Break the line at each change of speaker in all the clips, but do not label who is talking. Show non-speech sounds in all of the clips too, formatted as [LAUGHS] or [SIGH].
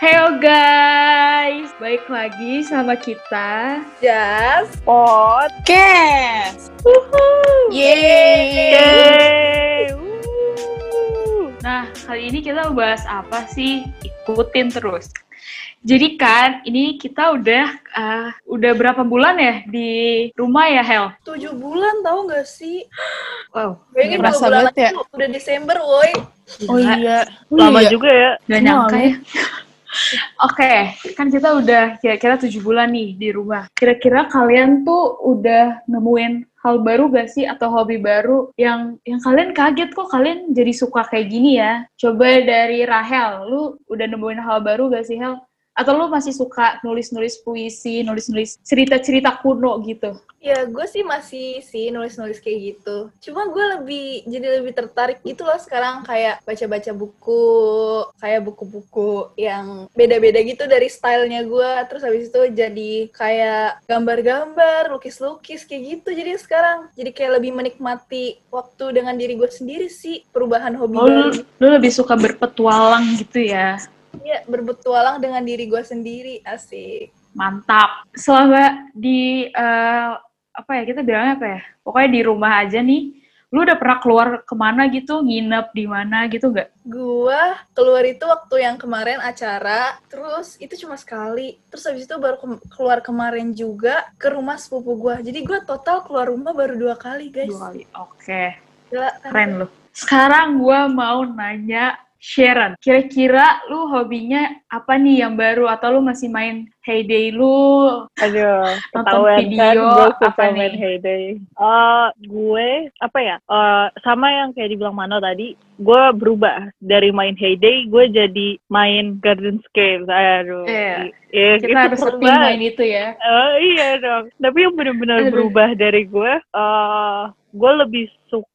Heyo guys, baik lagi sama kita.
Just
Podcast.
Yeay.
Yeay.
Nah, kali ini kita mau bahas apa sih? Ikutin terus. Jadi kan, ini kita udah uh, udah berapa bulan ya di rumah ya, Hel?
tujuh bulan tahu nggak sih?
Wow,
Bayangin bulan
banget ya.
udah Desember, woi.
Oh iya.
Lama
Iya.
juga ya.
Gak nyangka
lama.
ya. Oke, kan kita udah kira-kira tujuh bulan nih di rumah. Kira-kira kalian tuh udah nemuin hal baru gak sih atau hobi baru yang yang kalian kaget kok kalian jadi suka kayak gini ya? Coba dari Rahel, lu udah nemuin hal baru gak sih Hel? Atau lu masih suka nulis-nulis puisi, nulis-nulis cerita-cerita kuno gitu?
Ya gue sih masih sih nulis-nulis kayak gitu. Cuma gue lebih jadi lebih tertarik gitu loh sekarang kayak baca-baca buku, kayak buku-buku yang beda-beda gitu dari stylenya gue. Terus habis itu jadi kayak gambar-gambar, lukis-lukis kayak gitu. Jadi sekarang jadi kayak lebih menikmati waktu dengan diri gue sendiri sih. Perubahan hobi
Oh, lu, lu lebih suka berpetualang gitu ya?
Iya, berpetualang dengan diri gue sendiri, asik.
Mantap. Selama di eh, apa ya kita bilangnya apa ya? Pokoknya di rumah aja nih. Lu udah pernah keluar ke mana gitu? Nginep di mana gitu nggak?
Gua keluar itu waktu yang kemarin acara, terus itu cuma sekali. Terus habis itu baru ke- keluar kemarin juga ke rumah sepupu gua. Jadi gua total keluar rumah baru dua kali, guys.
Dua kali. Oke,
Gila, kan?
keren lu. Sekarang gua mau nanya Sharon, kira-kira lu hobinya apa nih yang baru atau lu masih main Heyday lu?
Aduh, [LAUGHS]
Nonton
kan
video,
gue suka
apa
main
nih?
Heyday. Eh, gue, apa ya, eh, sama yang kayak dibilang Mano tadi, gue berubah. Dari main Heyday, gue jadi main Garden Scapes. Aduh.
Iya.
Iya,
Kita
itu
harus main itu ya.
Oh iya dong. Tapi yang benar-benar berubah dari gue, eh gue lebih suka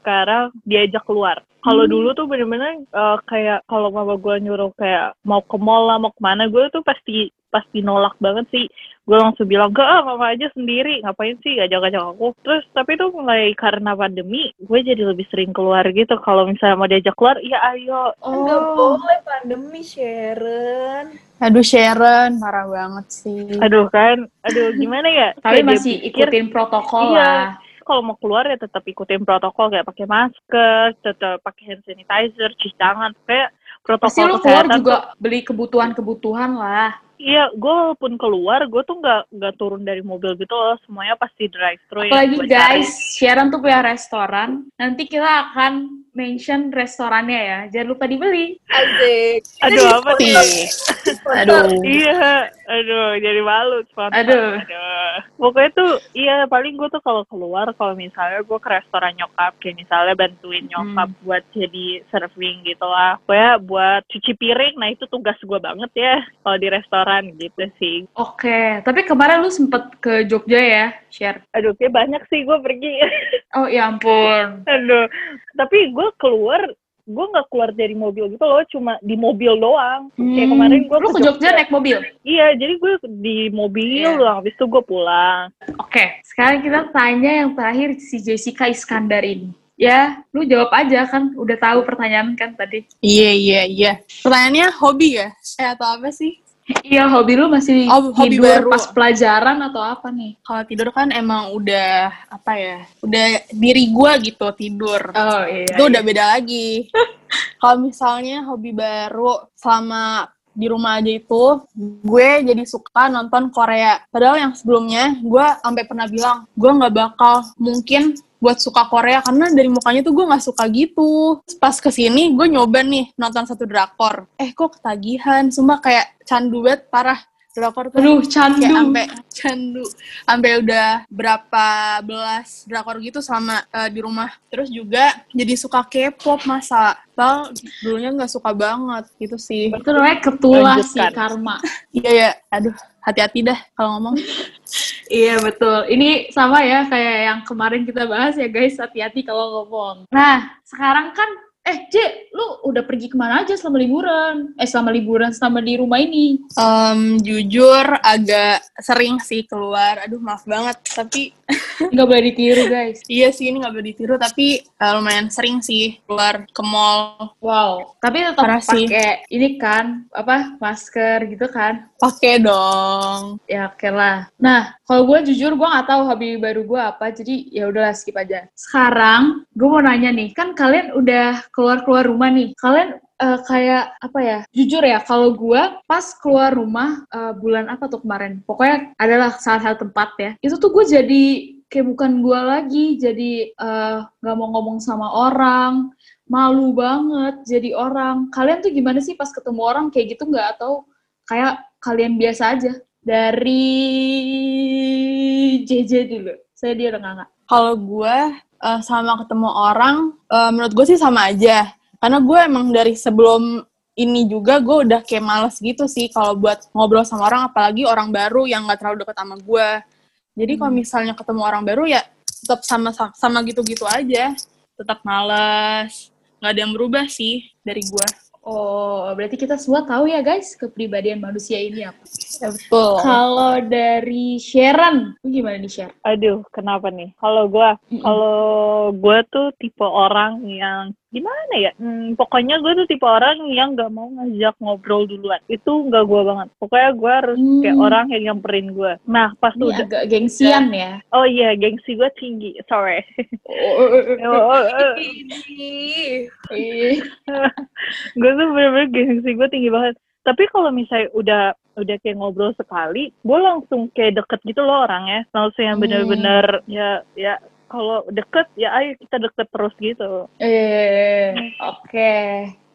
sekarang diajak keluar. Kalau
Hmm.
dulu tuh bener-bener eh, kayak kalau mama gue nyuruh kayak mau ke mall lah, mau ke mana, gue tuh pasti pasti nolak banget sih. Gue langsung bilang, gak ah, mama aja sendiri, ngapain sih ajak-ajak aku. Terus tapi tuh mulai karena pandemi, gue jadi lebih sering keluar gitu. Kalau misalnya mau diajak keluar, ya ayo.
Enggak
Oh.
boleh pandemi, Sharon.
Aduh Sharon, parah banget sih.
Aduh kan, aduh gimana ya?
Tapi masih
pikir,
ikutin protokol
Iya.
lah.
Kalau mau keluar ya tetap ikutin protokol kayak pakai masker, tetap pakai hand sanitizer, cuci tangan, kayak protokol
Pasti lu keluar juga
tuh-
beli kebutuhan-kebutuhan lah.
Iya, gue walaupun keluar, gue tuh nggak nggak turun dari mobil gitu loh, semuanya pasti drive thru ya.
Apalagi
gua
guys, Sharon tuh punya restoran. Nanti kita akan mention restorannya ya. Jangan lupa dibeli.
Asik.
Aduh, apa
Sih.
sih?
Aduh.
Iya, aduh, jadi malu. sponsor.
Aduh.
Aduh. Pokoknya tuh, iya paling gue tuh kalau keluar, kalau misalnya gue ke restoran nyokap, kayak misalnya bantuin nyokap
Hmm.
buat jadi serving gitu lah. Pokoknya buat cuci piring, nah itu tugas gue banget ya kalau di restoran gitu sih.
Oke, tapi kemarin lu sempet ke Jogja ya, share.
Aduh, kayak banyak sih gue pergi. [LAUGHS]
Oh ya ampun.
Aduh, tapi gue keluar, gue nggak keluar dari mobil gitu loh, cuma di mobil doang. Kayak
Hmm,
kemarin gue
lu ke Jogja naik mobil.
Iya, jadi gue di mobil
Iya.
doang, habis itu gue pulang.
Oke, sekarang kita tanya yang terakhir si Jessica Iskandar ini. Ya, lu jawab aja kan, udah tahu pertanyaan kan tadi.
Iya iya iya. Pertanyaannya hobi ya? Eh atau apa sih?
Iya, hobi lu masih
Oh, hobi
tidur
baru.
pas pelajaran atau apa nih?
Kalau tidur kan emang udah apa ya? Udah diri gua gitu tidur.
Oh iya.
itu udah beda lagi. [LAUGHS] Kalau misalnya hobi baru selama di rumah aja itu, gue jadi suka nonton Korea. Padahal yang sebelumnya gue sampai pernah bilang, gue nggak bakal mungkin buat suka Korea karena dari mukanya tuh gue nggak suka gitu. Pas ke sini gue nyoba nih nonton satu drakor. Eh kok ketagihan, sumpah kayak candu banget parah. Drakor tuh
Aduh, candu.
kayak sampai [LAUGHS] candu sampai udah berapa belas drakor gitu sama eh, di rumah terus juga jadi suka K-pop masa Padahal dulunya nggak suka banget gitu sih
Itu namanya ketulah sih karma. [LAUGHS]
iya ya aduh hati-hati dah kalau ngomong [LAUGHS]
Iya betul. Ini sama ya kayak yang kemarin kita bahas ya guys, hati-hati kalau ngomong. Nah, sekarang kan eh J, lu udah pergi ke mana aja selama liburan? Eh selama liburan selama di rumah ini?
Em, jujur agak sering sih keluar aduh maaf banget tapi [LAUGHS]
Nggak boleh ditiru guys.
Iya sih ini nggak boleh ditiru tapi eh, lumayan sering sih keluar ke mall
Wow. Tapi tetap pakai ini kan apa masker gitu kan?
Pakai dong.
Ya oke lah. Nah, kalau gue jujur gue nggak tahu hobi baru gue apa, jadi ya udahlah skip aja. Sekarang gue mau nanya nih, kan kalian udah keluar keluar rumah nih, kalian eh, kayak apa ya? Jujur ya, kalau gue pas keluar rumah eh, bulan apa tuh kemarin, pokoknya adalah salah satu tempat ya. Itu tuh gue jadi kayak bukan gue lagi, jadi eh, nggak mau ngomong sama orang, malu banget jadi orang. Kalian tuh gimana sih pas ketemu orang kayak gitu nggak atau kayak kalian biasa aja dari JJ dulu saya dia udah nggak
Kalau gue eh, sama ketemu orang, eh, menurut gue sih sama aja. Karena gue emang dari sebelum ini juga gue udah kayak males gitu sih kalau buat ngobrol sama orang, apalagi orang baru yang gak terlalu deket sama gue. Jadi kalau misalnya ketemu orang baru ya tetap sama sama gitu-gitu aja, tetap males. Nggak ada yang berubah sih dari gue.
Oh berarti kita semua tahu ya guys kepribadian manusia ini apa
Ya betul.
kalau dari Sharon gimana nih Sharon
Aduh, kenapa nih? Kalau gua,
Mm-mm.
kalau gua tuh tipe orang yang gimana ya? Hmm, pokoknya gua tuh tipe orang yang nggak mau ngajak ngobrol duluan. Itu nggak gua banget. Pokoknya gua harus
Hmm.
kayak orang yang nyamperin gua. Nah, pas
ini
udah,
agak gengsian ya
oh iya, gengsi gua tinggi. Sorry.
oh,
Oh, oh, oh. [LAUGHS] [LAUGHS] Gue tuh bener-bener gengsi gue tinggi banget tapi kalau misalnya udah udah kayak ngobrol sekali gue langsung kayak deket gitu loh orangnya langsung yang
Hmm.
bener-bener ya ya kalau deket ya ayo kita deket terus gitu.
Eh oke.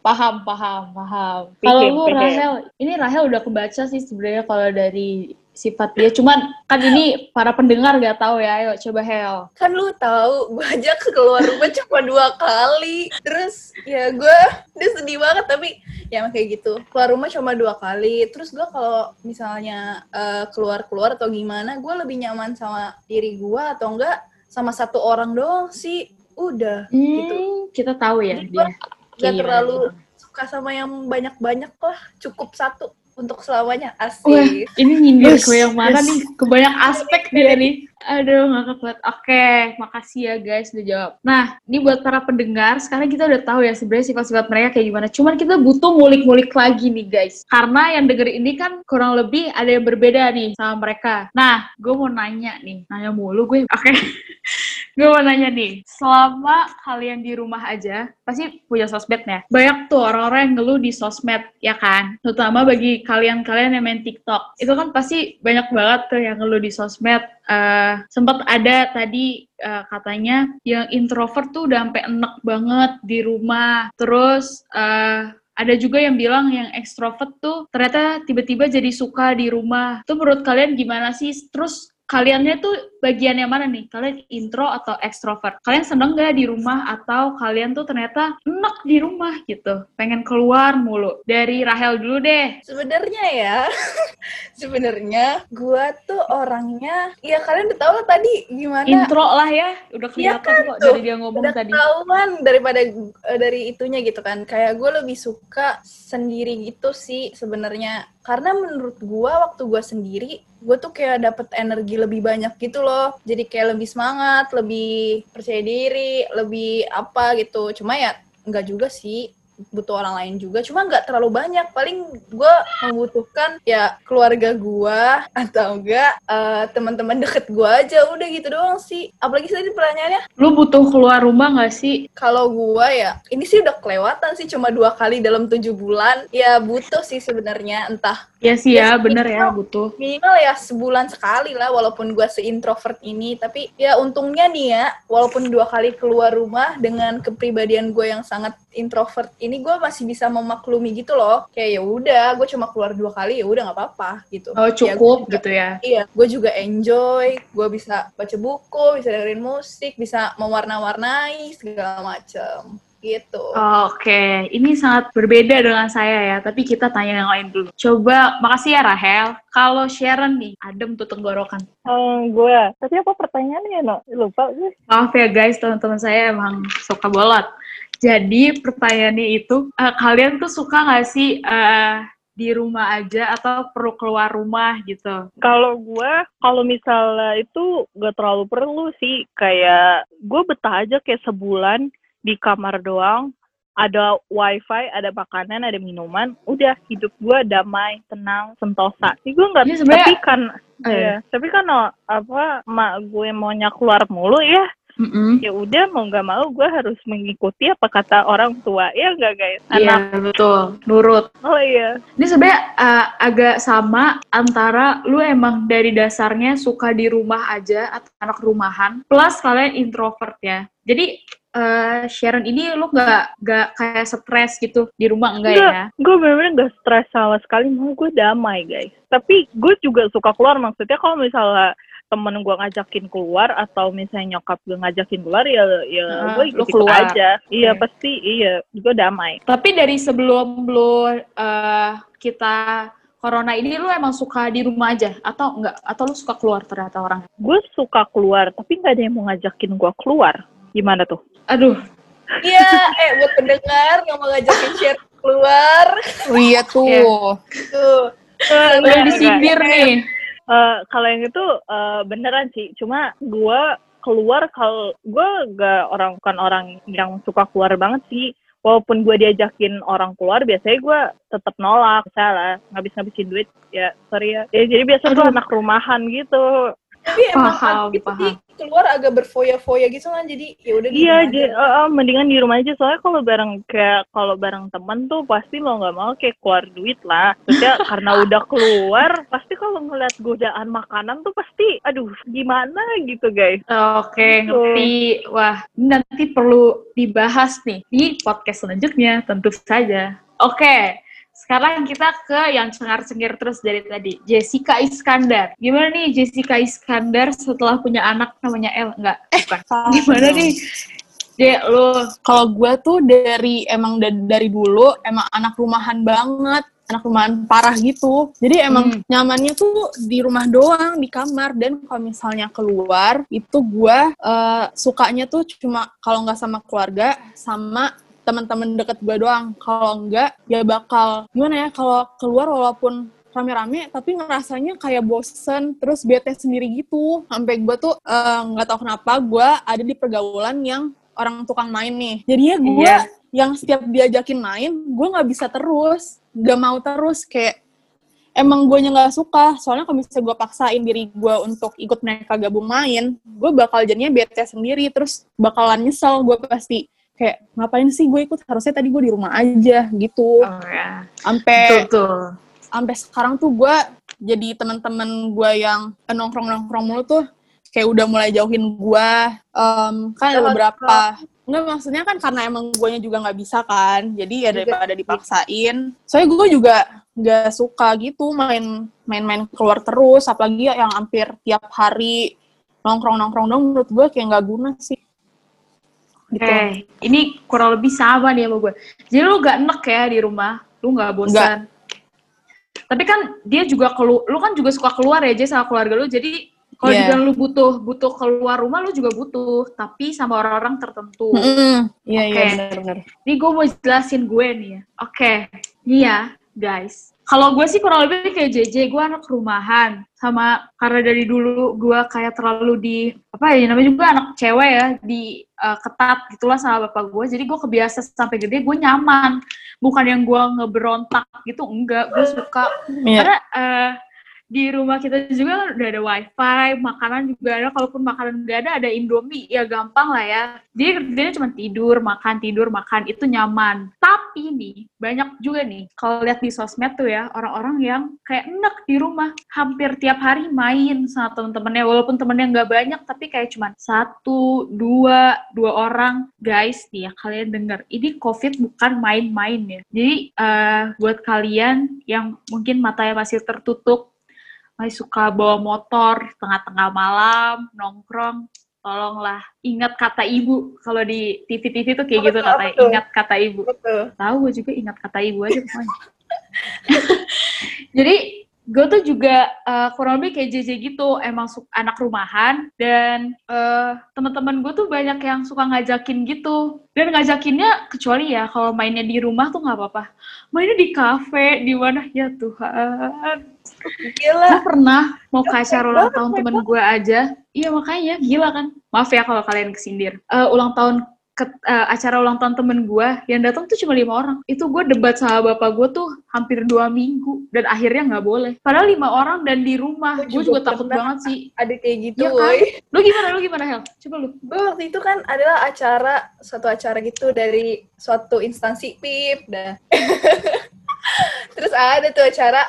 Paham paham paham.
Pikir,
kalau lu. Rahel ini Rahel udah kebaca sih sebenarnya kalau dari sifat dia. Cuman kan ini para pendengar gak tahu ya. Ayo coba Hel.
Kan lu tahu gue aja keluar rumah cuma dua kali. Terus ya gue dia sedih banget. Tapi ya kayak gitu. Keluar rumah cuma dua kali. Terus gue kalau misalnya eh, keluar keluar atau gimana gue lebih nyaman sama diri gue atau enggak sama satu orang doang sih udah
Hmm,
gitu
kita tahu ya
Jadi
dia.
gak
Kayak
terlalu suka sama yang banyak-banyak lah cukup satu untuk selamanya
Wah,
asik
ini nyindir
Yes,
ke yang mana
yes.
nih? Ke banyak aspek dia nih. Aduh, ngakak banget. Oke, makasih ya guys udah jawab. Nah, ini buat para pendengar, sekarang kita udah tahu ya sebenarnya sifat-sifat mereka kayak gimana. Cuman kita butuh ngulik-ngulik lagi nih guys. Karena yang denger ini kan kurang lebih ada yang berbeda nih sama mereka. Nah, gue mau nanya nih. Nanya mulu gue. Oke. [LAUGHS] gue mau nanya nih, selama kalian di rumah aja, pasti punya sosmed ya. Banyak tuh orang-orang yang ngeluh di sosmed, ya kan? Terutama bagi kalian-kalian yang main TikTok. Itu kan pasti banyak banget tuh yang ngeluh di sosmed. Eh sempat ada tadi eh, katanya yang introvert tuh udah sampai enek banget di rumah. Terus eh ada juga yang bilang yang ekstrovert tuh ternyata tiba-tiba jadi suka di rumah. Itu menurut kalian gimana sih? Terus kaliannya tuh bagian yang mana nih? Kalian intro atau ekstrovert? Kalian seneng gak di rumah atau kalian tuh ternyata enak di rumah gitu? Pengen keluar mulu. Dari Rahel dulu deh.
sebenarnya ya [LAUGHS] sebenarnya gua tuh orangnya ya kalian udah tahu lah tadi gimana
Intro lah ya. Udah
Iya
kelihatan
kan
kok
tuh.
dari dia ngomong
udah
tadi.
ketahuan daripada eh, dari itunya gitu kan kayak gue lebih suka sendiri gitu sih sebenarnya karena menurut gue waktu gue sendiri gue tuh kayak dapet energi lebih banyak gitu loh jadi kayak lebih semangat lebih percaya diri lebih apa gitu. Cuma ya nggak juga sih butuh orang lain juga. Cuma nggak terlalu banyak. Paling gue membutuhkan ya keluarga gue [LAUGHS] atau enggak eh, teman-teman deket gue aja. Udah gitu doang sih. Apalagi tadi pertanyaannya?
Lu butuh keluar rumah gak sih?
kalau gua ya ini sih udah kelewatan sih. Cuma dua kali dalam tujuh bulan. Ya butuh sih sebenarnya. Entah
Ya sih ya,
Ya,
bener ya, butuh.
minimal ya sebulan sekali lah walaupun gua seintrovert ini tapi ya untungnya nih ya walaupun dua kali keluar rumah dengan kepribadian gue yang sangat introvert ini gue masih bisa memaklumi gitu loh kayak ya udah gue cuma keluar dua kali ya udah nggak apa-apa gitu
Oh,
Ya,
cukup
juga-
gitu ya.
Iya, gue juga enjoy. Gue bisa baca buku, bisa dengerin musik, bisa mewarna-warnai segala macem. Gitu.
Oke, ini sangat berbeda dengan saya ya, tapi kita tanya yang lain dulu. Coba, makasih ya Rahel. Kalau Sharon nih, adem tuh tenggorokan.
Hmm, gue tapi apa pertanyaannya no lupa gue
Maaf ya guys, teman-teman saya emang suka bolot. Jadi pertanyaannya itu, eh, kalian tuh suka nggak sih eh, di rumah aja atau perlu keluar rumah gitu?
Kalau gue, kalau misalnya itu gak terlalu perlu sih. Kayak gue betah aja kayak sebulan di kamar doang. Ada wifi, ada makanan, ada minuman. Udah hidup gue damai, tenang, sentosa. Ini gue nggak.
Ini sebenarnya-
Tapi kan,
iya.
ya, tapi kan oh, apa mak gue maunya keluar mulu ya.
Mm-mm.
Ya udah mau nggak mau gue harus mengikuti apa kata orang tua ya nggak guys.
Iya
Anak.
betul, nurut.
Oh iya.
Ini sebenarnya uh, agak sama antara lu emang dari dasarnya suka di rumah aja atau anak rumahan, plus kalian introvert ya. Jadi uh, Sharon ini lu nggak nggak kayak stres gitu di rumah enggak ya?
gue bener-bener gak stres sama sekali, malah gue damai guys. Tapi gue juga suka keluar, maksudnya kalau misalnya temen gue ngajakin keluar atau misalnya nyokap gue ngajakin keluar ya ya
Ah,
gue ikut
keluar.
aja. Iya pasti iya, gue damai.
Tapi dari sebelum lu uh, kita corona ini lu emang suka di rumah aja atau enggak? Atau lu suka keluar ternyata orang?
Gue suka keluar, tapi nggak ada yang mau ngajakin gue keluar. Gimana tuh?
Aduh,
Iya, eh buat pendengar yang mau ngajakin share keluar,
Oh iya tuh.
Iya.
tuh.
udah
Enggak,
disindir nih.
Eh, kalau yang itu eh, beneran sih, cuma gue keluar kalau gue gak orang bukan orang yang suka keluar banget sih. Walaupun gue diajakin orang keluar, biasanya gue tetap nolak, misalnya ngabis-ngabisin duit, ya sorry ya. Ya, jadi biasa
Aduh.
anak rumahan gitu.
Tapi emang
Paham,
gitu
paham.
sih, keluar agak berfoya-foya gitu kan, jadi ya udah di
Iya,
rumah
jadi
aja.
mendingan di rumah aja. Soalnya kalau bareng kayak kalau bareng temen tuh pasti mau nggak mau kayak keluar duit lah. Maksudnya [LAUGHS] karena udah keluar, pasti kalau ngeliat godaan makanan tuh pasti, aduh gimana gitu guys.
Oke, ngerti. Wah, nanti perlu dibahas nih di podcast selanjutnya, tentu saja. Oke, sekarang kita ke yang cengar-cengir terus dari tadi. Jessica Iskandar. Gimana nih Jessica Iskandar setelah punya anak namanya El? Enggak, bukan. [LAUGHS] Gimana nih? Dek, lu
Kalau gue tuh dari emang da- dari dulu emang anak rumahan banget, anak rumahan parah gitu. Jadi emang
Hmm.
nyamannya tuh di rumah doang, di kamar. Dan kalau misalnya keluar, itu gue eh, sukanya tuh cuma kalau nggak sama keluarga, sama teman-teman deket gue doang. Kalau enggak, ya bakal gimana ya? Kalau keluar walaupun rame-rame tapi ngerasanya kayak bosen terus bete sendiri gitu sampai gue tuh eh, nggak tahu kenapa gue ada di pergaulan yang orang tukang main nih jadinya gue
Iya.
yang setiap diajakin main gue nggak bisa terus gak mau terus kayak emang gue nggak suka soalnya kalau misalnya gue paksain diri gue untuk ikut mereka gabung main gue bakal jadinya bete sendiri terus bakalan nyesel gue pasti kayak ngapain sih gue ikut? Harusnya tadi gue di rumah aja gitu.
Oh ya,
sampai
betul.
sampai sekarang tuh gue jadi teman-teman gue yang nongkrong nongkrong mulu tuh kayak udah mulai jauhin gue. Em, kan ada beberapa Enggak maksudnya kan karena emang guanya juga nggak bisa kan jadi ya
Juga.
daripada dipaksain. Soalnya gue juga nggak suka gitu main main-main keluar terus apalagi yang hampir tiap hari nongkrong nongkrong dong menurut gue kayak nggak guna sih gitu
Oke, ini kurang lebih sama nih sama gue. Jadi lu gak enek ya di rumah, lu gak bosan. Tapi kan dia juga kelu, lu kan juga suka keluar ya, Jay, sama keluarga lu. Jadi kalau
Iya.
dibilang lu butuh butuh keluar rumah, lu juga butuh, tapi sama orang-orang tertentu.
Iya iya
Oke.
benar-benar
Ini gue mau jelasin gue nih ya. Oke, ini ya guys. Kalau gue sih kurang lebih kayak JJ, gue anak rumahan. Sama karena dari dulu gue kayak terlalu di, apa ya, namanya juga anak cewek ya, di uh, ketat gitulah sama bapak gue. Jadi gue kebiasa sampai gede, gue nyaman. Bukan yang gue ngeberontak gitu, enggak. Gue suka.
Iya.
Karena uh, di rumah kita juga kan udah ada wifi, makanan juga ada. Kalaupun makanan nggak ada, ada Indomie, ya gampang lah ya. Dia kerjanya cuma tidur, makan, tidur, makan. Itu nyaman. Tapi nih, banyak juga nih, kalau lihat di sosmed tuh ya, orang-orang yang kayak enak di rumah. Hampir tiap hari main sama temen-temennya. Walaupun temennya nggak banyak, tapi kayak cuma satu, dua, dua orang. Guys, nih ya, kalian denger. Ini COVID bukan main-main ya. Jadi, eh, buat kalian yang mungkin matanya masih tertutup, masih suka bawa motor tengah-tengah malam, nongkrong, tolonglah ingat kata ibu. Kalau di TV-TV tuh kayak
Apa
gitu katanya,
tuh?
ingat kata ibu.
Betul.
Tahu gue juga ingat kata ibu aja pokoknya. [LAUGHS] Jadi gue tuh juga eh, kurang lebih kayak JJ gitu, emang anak rumahan dan eh, teman-teman gue tuh banyak yang suka ngajakin gitu. Dan ngajakinnya kecuali ya kalau mainnya di rumah tuh nggak apa-apa. Mainnya di kafe, di mana ya Tuhan.
Gila.
Gue pernah mau ke acara ulang tahun temen gue aja. Iya makanya gila kan. Maaf ya kalau kalian kesindir. Eh, ulang tahun ke, eh, acara ulang tahun temen gue yang datang tuh cuma lima orang. Itu gue debat sama bapak gue tuh hampir dua minggu dan akhirnya nggak boleh. Padahal lima orang dan di rumah.
Gua
Gue
juga
juga takut banget sih.
Ada kayak gitu,
Iya kan? Lu gimana? Lu gimana Hel? Coba lu.
Gue waktu itu kan adalah acara, suatu acara gitu dari suatu instansi PIP, dah. [LAUGHS] Terus ada tuh acara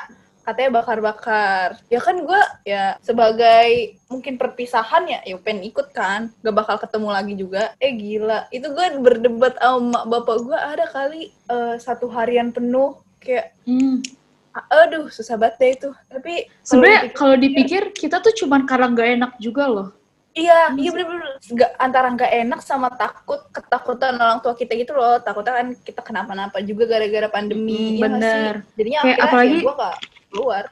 katanya bakar-bakar. Ya kan gue ya sebagai mungkin perpisahan ya, ya pengen ikut kan. Gak bakal ketemu lagi juga. Eh gila, itu gue berdebat sama bapak gue ada kali eh, satu harian penuh. Kayak,
Hmm.
aduh susah banget deh itu. Tapi
Sebenarnya
dipikir-
kalau dipikir kita tuh cuman karena nggak enak juga loh.
Iya,
Iya
iya bener-bener Nggak- antara nggak enak sama takut ketakutan orang tua kita gitu loh. Takutnya kan kita kenapa-napa juga gara-gara pandemi.
Mm,
ya nggak sih?
bener.
Jadinya
Kayak
akhirnya
apalagi-
ya gue nggak keluar.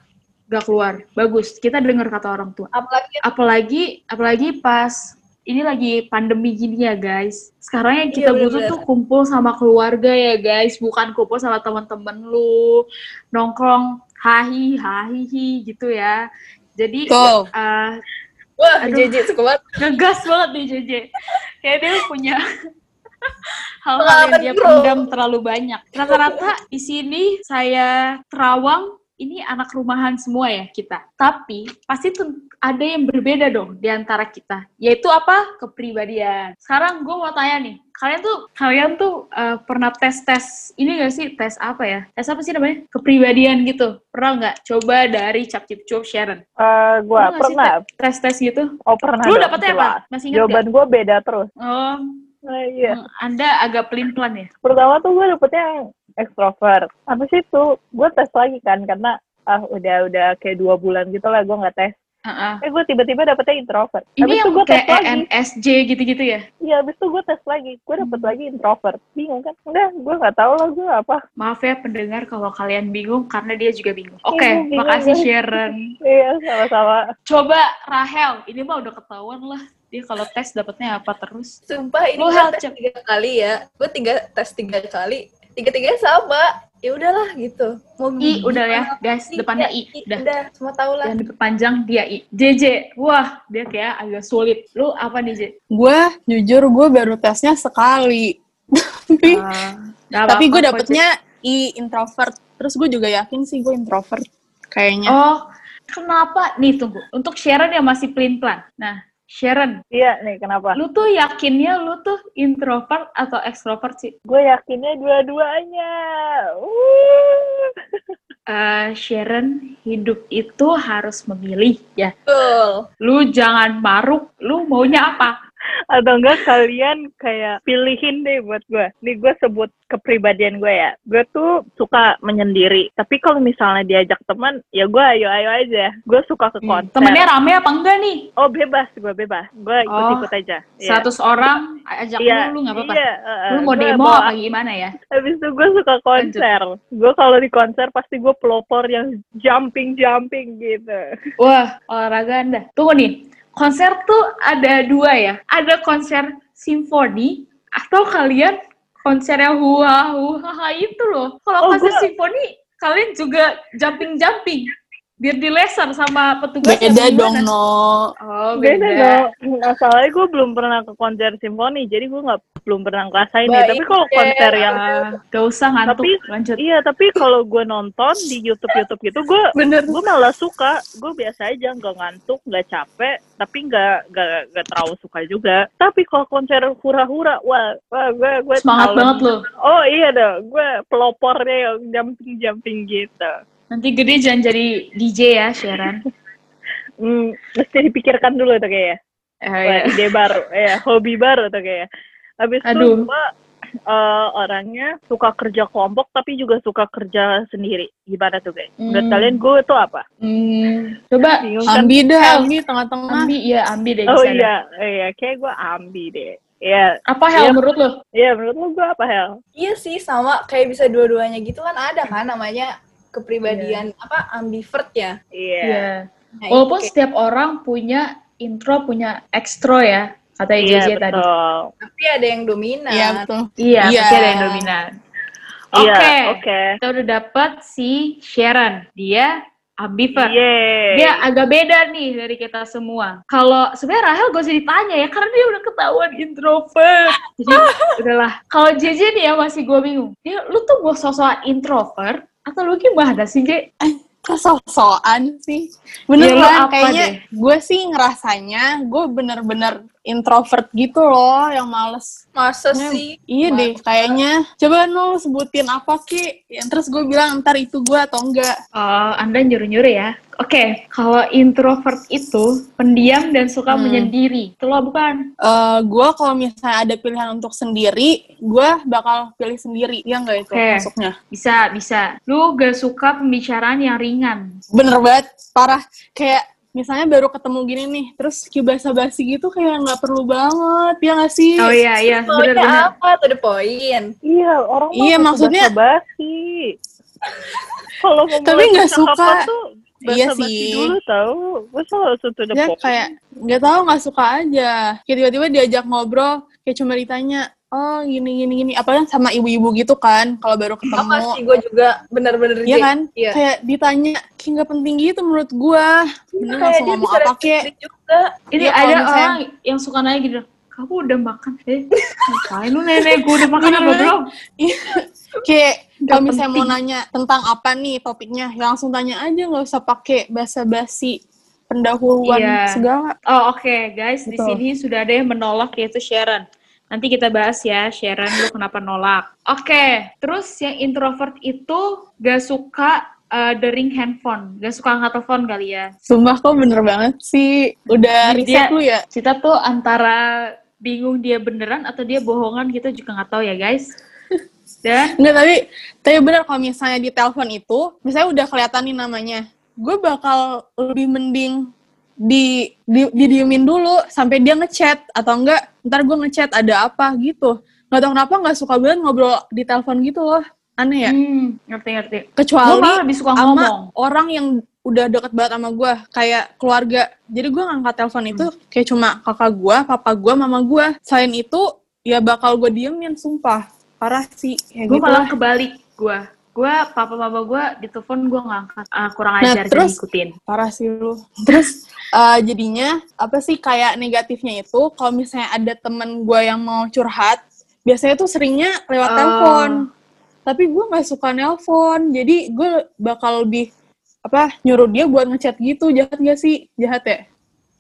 Gak keluar. Bagus. Kita dengar kata orang tua.
Apalagi
apalagi apalagi pas ini lagi pandemi gini ya guys. Sekarang yang kita
Iya,
butuh
bener-bener.
tuh kumpul sama keluarga ya guys, bukan kumpul sama teman-teman lu nongkrong hahi hahihi gitu ya. Jadi
Betul.
eh,
wah
Aduh.
JJ suka banget. [LAUGHS]
ngegas banget nih JJ. Kayak dia punya [LAUGHS] hal-hal yang dia pendam terlalu banyak. Rata-rata di sini saya terawang ini anak rumahan semua ya kita. Tapi pasti ada yang berbeda dong di antara kita. Yaitu apa? Kepribadian. Sekarang gue mau tanya nih, kalian tuh kalian tuh eh, pernah tes tes ini gak sih tes apa ya? Tes apa sih namanya? Kepribadian gitu. Pernah nggak? Coba dari Cap Cip Cup Sharon.
Eh, gua
Pernah sih tes tes gitu?
Oh pernah.
Lu dapetnya apa? Masih ingat
Jawaban gua beda terus.
Oh,
Nah, iya.
Hmm, Anda agak pelin-pelan ya?
Pertama tuh gue dapetnya yang ekstrovert. Habis itu gue tes lagi kan karena ah udah udah kayak dua bulan gitu lah gue nggak tes.
Heeh.
Eh gue tiba-tiba dapetnya introvert.
Ini
Habis itu
yang kayak. ENSJ gitu-gitu ya?
Iya, habis itu gue tes lagi. Gue dapet
Hmm.
lagi introvert. Bingung kan? Udah, gue nggak tahu lah gue apa.
Maaf ya pendengar kalau kalian bingung karena dia juga bingung. Oke,
Iya, bingung,
makasih
guys.
Sharon. [LAUGHS]
Iya, sama-sama.
Coba Rahel, ini mah udah ketahuan lah. Dia kalau tes dapetnya apa terus?
Sumpah ini gue
hal
tes tiga kali ya. Gue tiga tes tiga kali. Tiga-tiganya sama. Ya udahlah gitu. Mau
I udah ya, guys.
sih?
Depannya
Ya,
I. Udah.
Udah, semua tahu lah.
Yang diperpanjang dia I. JJ, wah dia kayak agak sulit. Lu apa nih, J?
Gue jujur gue baru tesnya sekali. [LAUGHS] tapi
nggak
tapi gue dapetnya I introvert. Terus gue juga yakin sih gue introvert kayaknya.
Oh, kenapa? Nih tunggu. Untuk Sharon yang masih pelin-pelan. Nah, Sharon,
Iya, nih kenapa?
lu tuh yakinnya lu tuh introvert atau extrovert sih?
Gue yakinnya dua-duanya. Uh.
Eh, Sharon, hidup itu harus memilih ya.
Betul.
Lu jangan maruk, lu maunya apa?
Atau enggak kalian kayak pilihin deh buat gue. Nih gue sebut kepribadian gue ya. Gue tuh suka menyendiri. Tapi kalau misalnya diajak teman, ya gue ayo-ayo aja. Gue suka ke konser.
Hmm, Temennya rame apa enggak nih?
Oh bebas, gue bebas. Gue ikut-ikut aja. Iya.
100 orang ajak
Iya,
lu, lu nggak apa-apa.
Iya, uh,
Lu mau demo
bawa-
apa gimana ya?
Habis itu gue suka konser. Gue kalau di konser pasti gue pelopor yang jumping-jumping gitu.
Wah, olahraga Anda. Tunggu nih, konser tuh ada dua ya. Ada konser simfoni atau kalian konser yang hua hua itu loh. Kalau
Oh,
konser
gua-
simfoni, kalian juga jumping-jumping. Biar dileser sama petugas.
Beda dong, no.
Oh,
Beda
beda.
dong. Masalahnya gue belum pernah ke konser simfoni, jadi gue nggak belum pernah ngerasain nih.
Baik,
Tapi kalau
ya.
konser yang
Ah, gak usah ngantuk,
Tapi-
lanjut.
Iya, tapi kalau gue nonton di YouTube YouTube gitu, gue
Bener.
gue malah suka. Gue biasa aja, nggak ngantuk, nggak capek, tapi nggak nggak nggak terlalu suka juga. Tapi kalau konser hura-hura, wah, wah gue gue
Semangat banget loh.
Oh iya dong, gue pelopornya yang jumping jumping gitu.
Nanti gede jangan jadi DJ ya, Sharon.
Hmm, mesti dipikirkan dulu tuh kayaknya.
Eh,
Wah,
ya.
ide baru, ya hobi baru tuh kayaknya. Habis itu
Aduh.
gue eh, orangnya suka kerja kelompok tapi juga suka kerja sendiri. Gimana tuh guys? Menurut
Hmm.
kalian gue tuh apa?
Hmm, coba
Bingung kan?
Ambi dah,
Hel.
ambi tengah-tengah.
ambi, ya ambi deh.
Oh
dah.
iya, iya, kayak gue ambi deh. Iya,
Apa Hel
Iya.
menurut lo?
iya menurut lu gue apa Hel?
Iya sih sama kayak bisa dua-duanya gitu kan ada kan namanya kepribadian apa ambivert ya.
Iya.
Iya.
Nah,
Walaupun
kayak-
setiap orang punya intro, punya ekstro ya, kata
Iya,
JJ tadi.
betul.
tapi ada yang dominan.
Iya betul.
Iya, pasti ada yang dominan.
Iya,
Oke,
oke.
kita udah dapat si Sharon. Dia ambivert.
Yeay.
Dia agak beda nih dari kita semua. Kalau sebenarnya Rahel gak usah ditanya ya, karena dia udah ketahuan introvert. Jadi udahlah. Kalau JJ nih ya masih gue bingung. Dia, lu tuh mau sosok introvert atau lu gimana sih, J?
Kesosokan sih.
Ya,
Bener
lu
kan?
apa
Kayaknya
deh?
gue sih ngerasanya gue bener-bener introvert gitu loh, yang males.
Masa
Ya,
sih?
Iya deh, kayaknya. Coba lu sebutin apa ki? Ya, terus gue bilang ntar itu gue atau enggak.
Oh, Anda nyuruh-nyuruh ya. Oke, kalau introvert itu pendiam dan suka
Hmm.
menyendiri. Itu lo bukan?
Eh gue kalau misalnya ada pilihan untuk sendiri, gue bakal pilih sendiri. Ya enggak itu
Oke.
masuknya?
Bisa, bisa. Lu gak suka pembicaraan yang ringan.
Bener banget, parah. Kayak misalnya baru ketemu gini nih, terus kayak basa-basi gitu kayak nggak perlu banget, ya nggak sih?
Oh iya, iya.
Maunya
Bener-bener.
apa? To the point.
Iya, orang
Iya, maksudnya-
basa-basi. [LAUGHS] Kalau mau
Tapi nggak suka.
tuh
Iya
basa-basi
sih.
dulu tahu. Masa langsung to the
Ya
point?
kayak nggak tahu nggak suka aja. Kayak tiba-tiba diajak ngobrol, kayak cuma ditanya, oh gini gini gini. Apalagi sama ibu-ibu gitu kan, kalau baru ketemu.
Apa sih? Gue juga bener-bener
Iya kan?
Iya.
Kayak ditanya, kayak nggak penting gitu menurut gua. Mending
Kayak
langsung
dia bisa
apa
diri juga.
Ini
Iya, kalau
ada
misalnya-
orang yang suka nanya gitu, kamu udah makan? Eh, [LAUGHS] ngapain lu nenek? Gue udah makan apa belum?
Iya. Kayak kalau misalnya mau nanya tentang apa nih topiknya, ya langsung tanya aja, nggak usah pakai basa-basi pendahuluan
Iya.
segala.
Oh oke guys, di
Betul.
sini sudah ada yang menolak yaitu Sharon. Nanti kita bahas ya, Sharon lu kenapa nolak. Oke, terus yang introvert itu gak suka uh, dering handphone, gak suka angkat telepon kali ya.
Sumpah kok bener banget sih. Udah
Dia-
riset lu ya?
Kita tuh antara bingung dia beneran atau dia bohongan kita juga nggak tahu ya guys. [LAUGHS] Dan
Enggak, tapi tapi bener kalau misalnya di telepon itu, misalnya udah kelihatan nih namanya, gue bakal lebih mending di, di didiemin dulu sampai dia ngechat atau enggak ntar gue ngechat ada apa gitu nggak tahu kenapa nggak suka banget ngobrol di telepon gitu loh aneh ya
hmm, ngerti-ngerti. Gue
kecuali
malah lebih suka
sama
ngomong.
orang yang udah deket banget sama gue kayak keluarga jadi gue ngangkat telepon itu kayak cuma kakak gue papa gue mama gue selain itu ya bakal gue diemin sumpah parah sih kayak
Gue
gitu
malah
lah.
kebalik gue. Gue papa mama gue di telepon gue ngangkat. Ah, kurang
Nah,
ajar
terus-
jadi ikutin.
parah sih lu terus eh, jadinya apa sih kayak negatifnya itu kalau misalnya ada temen gue yang mau curhat biasanya tuh seringnya lewat
Oh.
telepon tapi gue nggak suka nelpon jadi gue bakal lebih apa nyuruh dia buat ngechat gitu jahat gak sih jahat ya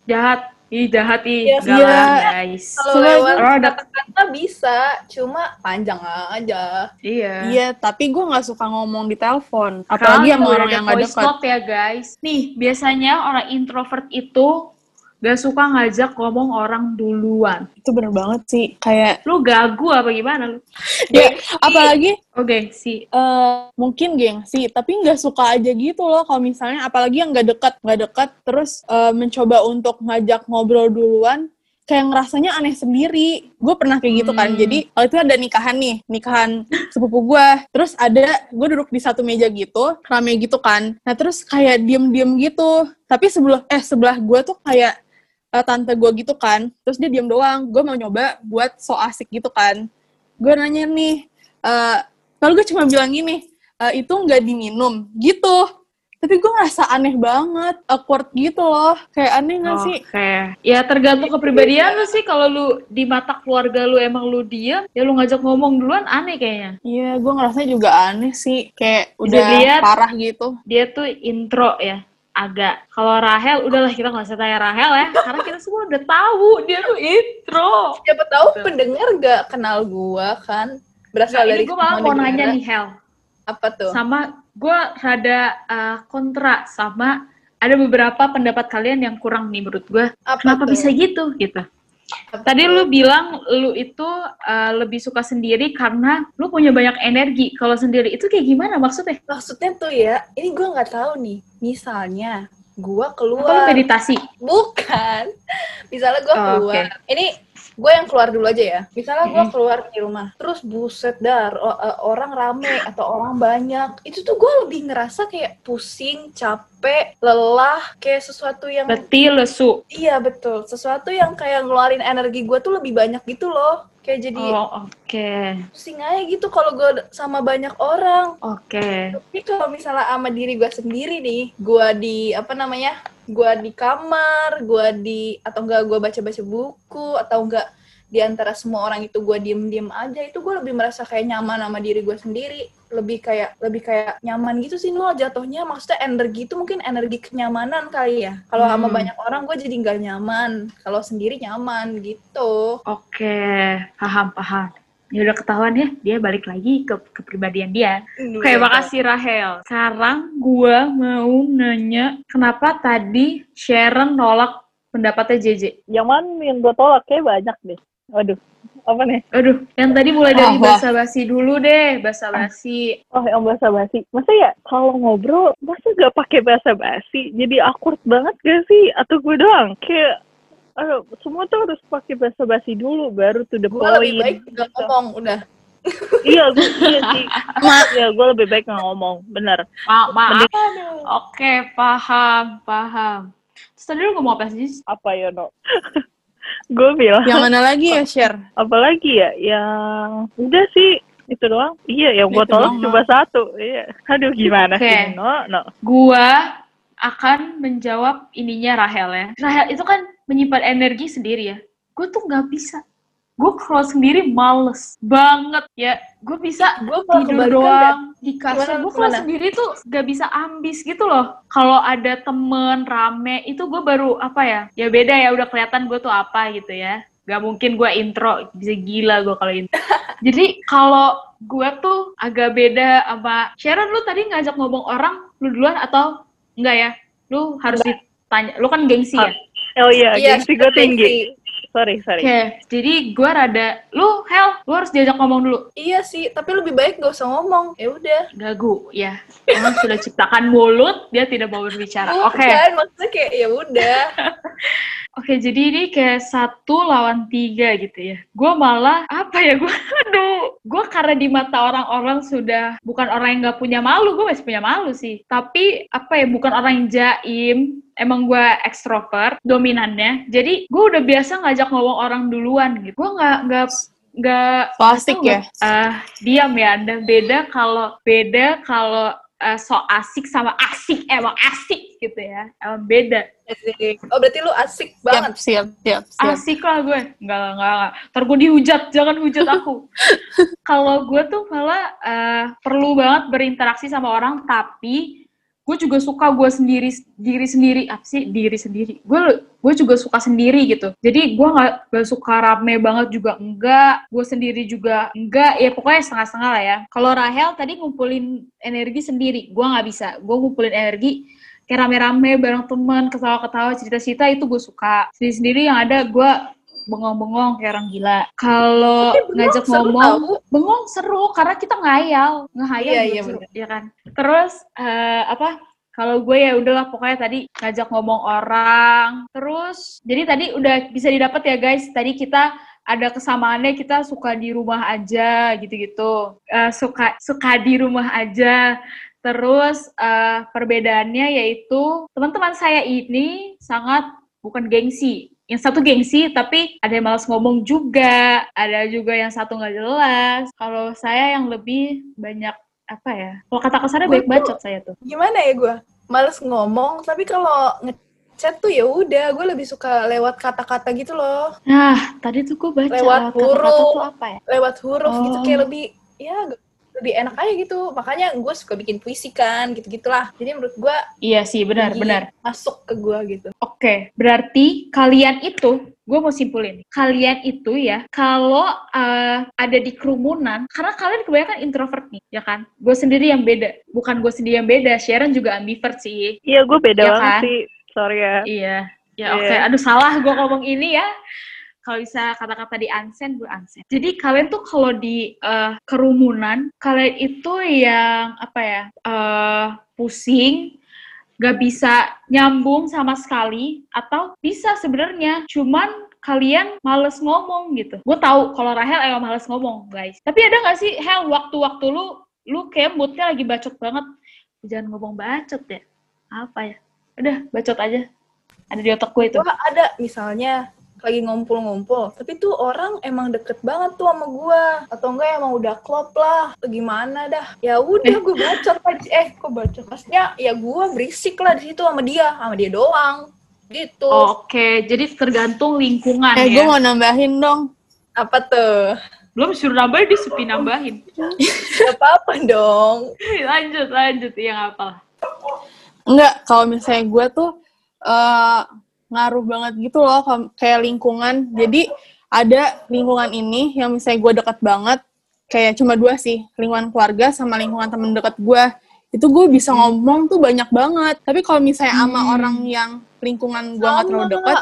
Jahat. Ih, jahat ih.
Iya,
iya.
lah, guys.
Kalau lewat kata-kata bisa, cuma panjang aja.
Iya.
iya tapi gue nggak suka ngomong di telepon apalagi sama
udah
orang
ada
yang nggak dekat
note ya guys. Nih, biasanya orang introvert itu gak suka ngajak ngomong orang duluan.
itu bener banget sih kayak
Lu gagu apa gimana lu?
ya apalagi
Oke, si.
Eh mungkin gengsi tapi nggak suka aja gitu loh kalau misalnya apalagi yang nggak dekat nggak dekat terus eh, mencoba untuk ngajak ngobrol duluan kayak ngerasanya aneh sendiri. Gue pernah kayak gitu kan.
Hmm.
jadi waktu itu ada nikahan nih nikahan sepupu gue. Terus ada gue duduk di satu meja gitu rame gitu kan. Nah terus kayak diem diem gitu. Tapi sebelah eh sebelah gue tuh kayak eh, tante gue gitu kan terus dia diem doang gue mau nyoba buat so asik gitu kan gue nanya nih eh kalau gue cuma bilang gini "Eh, itu nggak diminum gitu tapi gue ngerasa aneh banget awkward gitu loh kayak aneh nggak sih
Oke. Ya tergantung kepribadian lu sih. Kalau lu di mata keluarga lu emang lu diam, ya lu ngajak ngomong duluan aneh kayaknya.
Iya, gue ngerasa juga aneh sih, kayak udah
dilihat.
parah gitu.
Dia tuh intro ya. Agak. Kalau Rahel, udahlah kita nggak usah tanya Rahel ya. Karena kita semua udah tahu dia tuh intro.
Siapa tahu pendengar gak kenal gua kan? Berasal
Nah,
dari
gue malah mau nanya
negara.
nih Hel.
Apa tuh?
sama gue rada uh, kontra sama ada beberapa pendapat kalian yang kurang nih menurut gue
Apa
kenapa
tuh?
bisa gitu gitu tadi lu bilang lu itu uh, lebih suka sendiri karena lu punya banyak energi. Kalau sendiri itu kayak gimana maksudnya?
Maksudnya tuh ya, ini gua nggak tahu nih. Misalnya gue keluar.
meditasi?
bukan. [LAUGHS] Misalnya gue
Oh,
keluar. Ini gue yang keluar dulu aja ya misalnya gue keluar di rumah terus buset dar eh, orang rame atau orang banyak itu tuh gue lebih ngerasa kayak pusing capek lelah kayak sesuatu yang
Letih, lesu.
iya betul sesuatu yang kayak ngeluarin energi gue tuh lebih banyak gitu loh kayak jadi
Oh, oke.
pusing aja gitu kalau gue sama banyak orang
Oke.
tapi kalau misalnya sama diri gue sendiri nih, gue di apa namanya, gue di kamar, gue di atau enggak gue baca-baca buku atau enggak di antara semua orang itu gue diem-diem aja itu gue lebih merasa kayak nyaman sama diri gue sendiri. Lebih kayak lebih kayak nyaman gitu sih nol jatuhnya. Maksudnya energi itu mungkin energi kenyamanan kali ya. Kalau sama
Hmm.
banyak orang gue jadi nggak nyaman. Kalau sendiri nyaman gitu.
Oke, paham, paham. Ya udah ketahuan ya, dia balik lagi ke kepribadian dia. Oke,
Iya,
makasih Rahel. Sekarang gua mau nanya, kenapa tadi Sharon nolak pendapatnya JJ?
Yang mana yang gue tolak kayak banyak deh. Waduh, apa nih?
Aduh, yang tadi mulai dari
Wah, wah.
basa basi dulu deh, basa basi.
Oh, yang bahasa basi. Masa ya kalau ngobrol, masa gak pakai bahasa basi? Jadi awkward banget gak sih? Atau gue doang? Kayak, aduh, semua tuh harus pakai bahasa basi dulu, baru to the
gue
point.
lebih baik nggak ngomong udah
iya, gue iya sih. Iya, gue lebih baik nggak ngomong, bener.
Ma maaf. Oke, paham, paham. Terus tadi lu ngomong apa sih?
Apa ya, no? [LAUGHS] gue bilang,
Yang mana lagi ya, share?
apalagi ya, yang udah sih, itu doang. Iya, yang gue tolak
doang,
cuma satu. Iya. Aduh, gimana
Oke.
sih, no? No.
Gua akan menjawab ininya Rahel ya. Rahel itu kan menyimpan energi sendiri ya. Gue tuh nggak bisa. Gue kalau sendiri males banget ya. Gue bisa
gue
tidur doang di kasur. Gue kalau sendiri tuh gak bisa ambis gitu loh. Kalau ada temen rame itu gue baru apa ya? Ya beda ya udah kelihatan gue tuh apa gitu ya. Gak mungkin gue intro bisa gila gue kalau intro. [LAUGHS] Jadi kalau gue tuh agak beda sama Sharon lu tadi ngajak ngomong orang lu duluan atau enggak ya? Lu harus ditanya. Lu kan gengsi ya?
Oh iya,
Iya,
gengsi gue tinggi. Sorry, sorry.
Oke, jadi gue rada, lu Hel, lu harus diajak ngomong dulu.
Iya sih, tapi lebih baik gak usah ngomong. Ya udah.
Gagu, ya. Orang sudah ciptakan mulut, dia tidak mau berbicara. Oke,
Bukan, maksudnya kayak ya udah. [LAUGHS]
oke. Jadi ini kayak satu lawan tiga gitu ya. Gue malah apa ya? Gue, [LAUGHS] aduh, gue karena di mata orang-orang sudah bukan orang yang nggak punya malu, gue masih punya malu sih. Tapi apa ya? Bukan orang yang jaim. Emang gue ekstrovert, dominannya. Jadi gue udah biasa ngajak ngomong orang duluan gitu. Gue nggak nggak nggak
Plastik ya?
nggak? Ah, diam ya Anda. Beda kalau beda kalau eh, so asik sama asik emang asik gitu ya. Emang beda.
Oh berarti lu asik
Siap,
banget.
siap, siap, siap.
Asik lah gue. Enggak, enggak, enggak. Ntar gue dihujat, jangan hujat aku. [LAUGHS] kalau gue tuh malah eh, perlu banget berinteraksi sama orang, tapi gue juga suka gue sendiri diri sendiri apa sih? Diri sendiri. Gue gue juga suka sendiri gitu. Jadi gue nggak nggak suka rame banget juga enggak. Gue sendiri juga enggak. Ya pokoknya setengah-setengah lah ya. Kalau Rahel tadi ngumpulin energi sendiri. Gue nggak bisa. Gue ngumpulin energi kayak rame-rame bareng teman ketawa-ketawa cerita-cerita itu gue suka. Sendiri-sendiri yang ada gue bengong-bengong kayak orang gila. Kalau ngajak
seru
ngomong
tau.
bengong seru karena kita ngayal. Ngehayal
Iya, iya,
seru,
bener.
ya kan? Terus eh, apa kalau gue ya udahlah pokoknya tadi ngajak ngomong orang. Terus jadi tadi udah bisa didapat ya guys. Tadi kita ada kesamaannya kita suka di rumah aja gitu-gitu. Eh, suka suka di rumah aja. Terus eh, perbedaannya yaitu teman-teman saya ini sangat bukan gengsi yang satu gengsi tapi ada yang malas ngomong juga ada juga yang satu nggak jelas kalau saya yang lebih banyak apa ya kalau kata kasarnya baik bacot saya tuh
Gimana ya gue? Males ngomong, tapi kalau ngechat tuh ya udah, gue lebih suka lewat kata-kata gitu loh.
nah tadi tuh gue baca
Lewat huruf.
tuh apa ya
Lewat huruf gitu
Oh.
kayak lebih ya lebih enak aja gitu. Makanya gue suka bikin puisi kan, gitu-gitulah. Jadi menurut gue
iya sih benar
lebih
benar
masuk ke gue gitu.
Oke, berarti kalian itu, gue mau simpulin, kalian itu ya, kalau eh, ada di kerumunan, karena kalian kebanyakan introvert nih, ya kan? Gue sendiri yang beda, bukan gue sendiri yang beda, Sharon juga ambivert sih.
Iya, gue beda
Iya
banget
kan?
sih. Sorry ya.
Iya, ya
Iya.
oke. Aduh salah gue ngomong ini ya. Kalau bisa kata-kata di ansen, gue ansen. Jadi kalian tuh kalau di eh, kerumunan, kalian itu yang apa ya, eh, pusing, nggak bisa nyambung sama sekali atau bisa sebenarnya cuman kalian males ngomong gitu. Gue tahu kalau Rahel emang males ngomong guys. Tapi ada nggak sih Hel waktu-waktu lu lu kayak moodnya lagi bacot banget. Jangan ngomong bacot ya. Apa ya? Udah bacot aja. Ada di otak gue itu.
Wah ada misalnya lagi ngumpul-ngumpul, tapi tuh orang emang deket banget tuh sama gua atau enggak emang udah klop lah, atau gimana dah. Ya udah gue bacot aja. Eh, kok bacot? Maksudnya ya gua berisik lah di situ sama dia, sama dia doang. Gitu.
Oke, jadi tergantung lingkungan
Eh, gue
ya.
mau nambahin dong.
Apa tuh?
Belum suruh nambahin, dia sepi nambahin.
Gak apa-apa dong.
lanjut, lanjut. Ya nggak apa.
Enggak, kalau misalnya gue tuh eh, ngaruh banget gitu loh, kayak lingkungan. Jadi ada lingkungan ini yang misalnya gue deket banget, kayak cuma dua sih, lingkungan keluarga sama lingkungan temen deket gue. Itu gue bisa ngomong tuh banyak banget. Tapi kalau misalnya sama orang yang lingkungan gue nggak terlalu deket,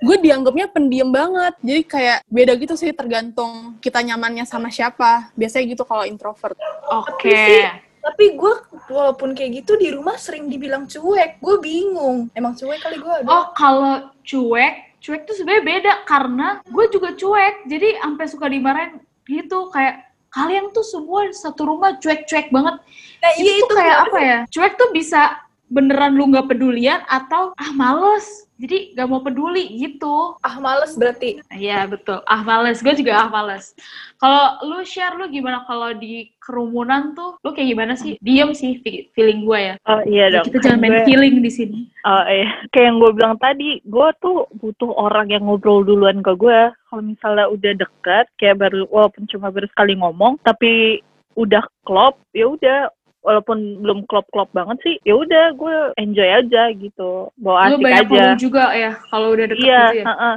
gue dianggapnya pendiam banget. Jadi kayak beda gitu sih tergantung kita nyamannya sama siapa. Biasanya gitu kalau introvert.
Oke.
Tapi gue walaupun kayak gitu di rumah sering dibilang cuek. Gue bingung. Emang cuek kali gue.
Oh, kalau cuek, cuek tuh sebenarnya beda karena gue juga cuek. Jadi sampai suka dimarahin gitu kayak kalian tuh semua satu rumah cuek-cuek banget.
Nah,
itu
iya
tuh
itu
kayak apa ya? Cuek tuh bisa beneran lu nggak pedulian atau ah males. Jadi gak mau peduli gitu.
Ah males berarti.
Iya betul. Ah males. Gue juga ah males. Kalau lu share lu gimana kalau di kerumunan tuh lu kayak gimana sih? Diem sih fe- feeling gue ya.
Oh iya dong.
Kita jangan main
Gue-
feeling di sini.
Oh iya, kayak yang gue bilang tadi, gue tuh butuh orang yang ngobrol duluan ke gue. Kalau misalnya udah dekat, kayak baru walaupun cuma baru sekali ngomong, tapi udah klop, ya udah. Walaupun belum klop-klop banget sih, ya udah gue enjoy aja gitu, bawa
Lu
asik
banyak
aja.
juga ya kalau udah deket
Iya,
gitu ya.
heeh.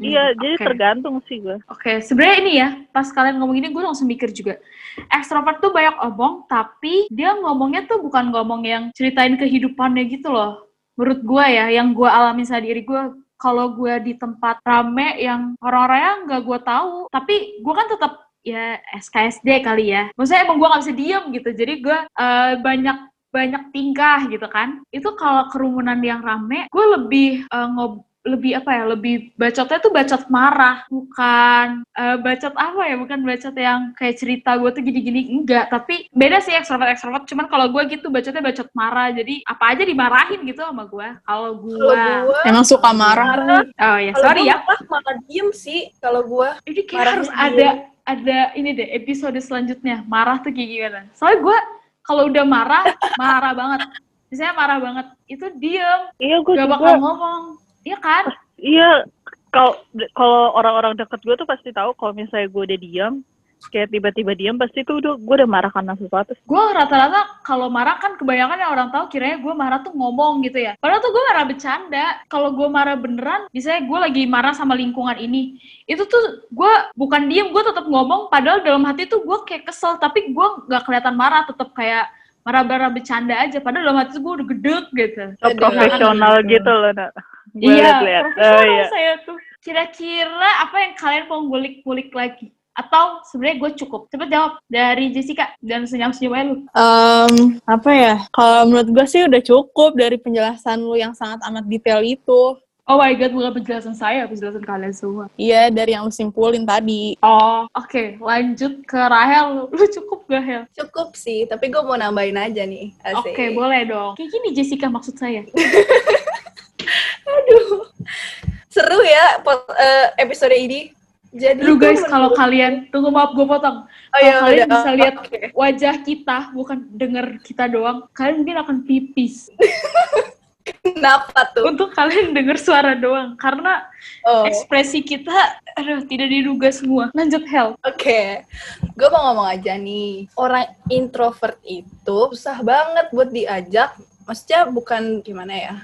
iya.
Hmm,
Jadi
oke.
tergantung sih gue.
Oke, sebenarnya ini ya, pas kalian ngomong ini gue langsung mikir juga. Ekstrovert tuh banyak omong, tapi dia ngomongnya tuh bukan ngomong yang ceritain kehidupannya gitu loh. Menurut gue ya, yang gue alami sama diri gue, kalau gue di tempat rame yang orang-orangnya nggak gue tahu, tapi gue kan tetap ya SKSD kali ya. Maksudnya emang gue nggak bisa diem gitu, jadi gue eh, banyak banyak tingkah gitu kan. Itu kalau kerumunan yang rame, gue lebih eh, ngob lebih apa ya lebih bacotnya tuh bacot marah bukan eh, bacot apa ya bukan bacot yang kayak cerita gue tuh gini-gini enggak tapi beda sih ekstrovert ekstrovert cuman kalau gue gitu bacotnya bacot marah jadi apa aja dimarahin gitu sama gue kalau gue
Emang suka marah.
marah.
oh ya sorry
gua
ya
malah diem sih kalau gue.
ini kayak harus
diem.
ada ada ini deh episode selanjutnya. Marah tuh kayak gimana? Soalnya gue kalau udah marah [LAUGHS] marah banget. Misalnya marah banget itu diem.
Iya, gue
gak
juga.
bakal ngomong. Iya kan?
Iya, kalau kalau orang-orang deket gue tuh pasti tahu kalau misalnya gue udah diam, kayak tiba-tiba diam pasti tuh udah gue udah marah karena sesuatu.
gue rata-rata kalau marah kan kebanyakan yang orang tahu kiranya gue marah tuh ngomong gitu ya padahal tuh gue marah bercanda kalau gue marah beneran misalnya gue lagi marah sama lingkungan ini itu tuh gue bukan diem gue tetap ngomong padahal dalam hati tuh gue kayak kesel tapi gue nggak kelihatan marah tetap kayak marah-marah bercanda aja padahal dalam hati gue udah gedek gitu
Oh, profesional gitu loh, nak.
Iya.
Oh
profesional
iya.
saya tuh kira-kira apa yang kalian mau ngulik-ngulik lagi atau sebenarnya gue cukup cepet jawab dari Jessica dan senyum-senyum lu
Em, apa ya? Kalau menurut gue sih udah cukup dari penjelasan lu yang sangat amat detail itu.
Oh my god, bukan penjelasan saya, penjelasan kalian semua.
Iya, dari yang lu simpulin tadi.
Oh, oke. Lanjut ke Rahel. Lu cukup gak, Hel?
Cukup sih, tapi gue mau nambahin aja nih.
Oke,
Asik.
boleh dong. Kayak gini Jessica maksud saya. [LAUGHS]
Aduh. Seru ya eh, episode ini. Jadi
Lu guys, kalau kalian, tunggu maaf gue potong.
oh,
Kalau
iya,
kalian
udah.
bisa lihat
Oke.
wajah kita, bukan denger kita doang, kalian mungkin akan pipis. [LAUGHS]
Kenapa tuh?
Untuk kalian denger suara doang. Karena
Oh.
ekspresi kita, aduh, tidak diduga semua. Lanjut, Hel.
Oke, gue mau ngomong aja nih. Orang introvert itu susah banget buat diajak. Maksudnya bukan gimana ya?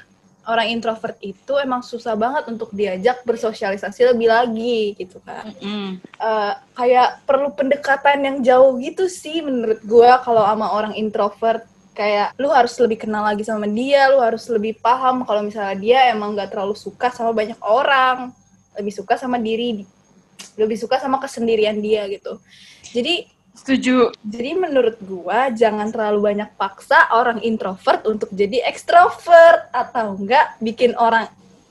Orang introvert itu emang susah banget untuk diajak bersosialisasi lebih lagi gitu kan. Eh, kayak perlu pendekatan yang jauh gitu sih menurut gue kalau sama orang introvert. Kayak lu harus lebih kenal lagi sama dia, lu harus lebih paham kalau misalnya dia emang gak terlalu suka sama banyak orang. Lebih suka sama diri, lebih suka sama kesendirian dia gitu. Jadi
Setuju.
Jadi menurut gua jangan terlalu banyak paksa orang introvert untuk jadi ekstrovert atau enggak bikin orang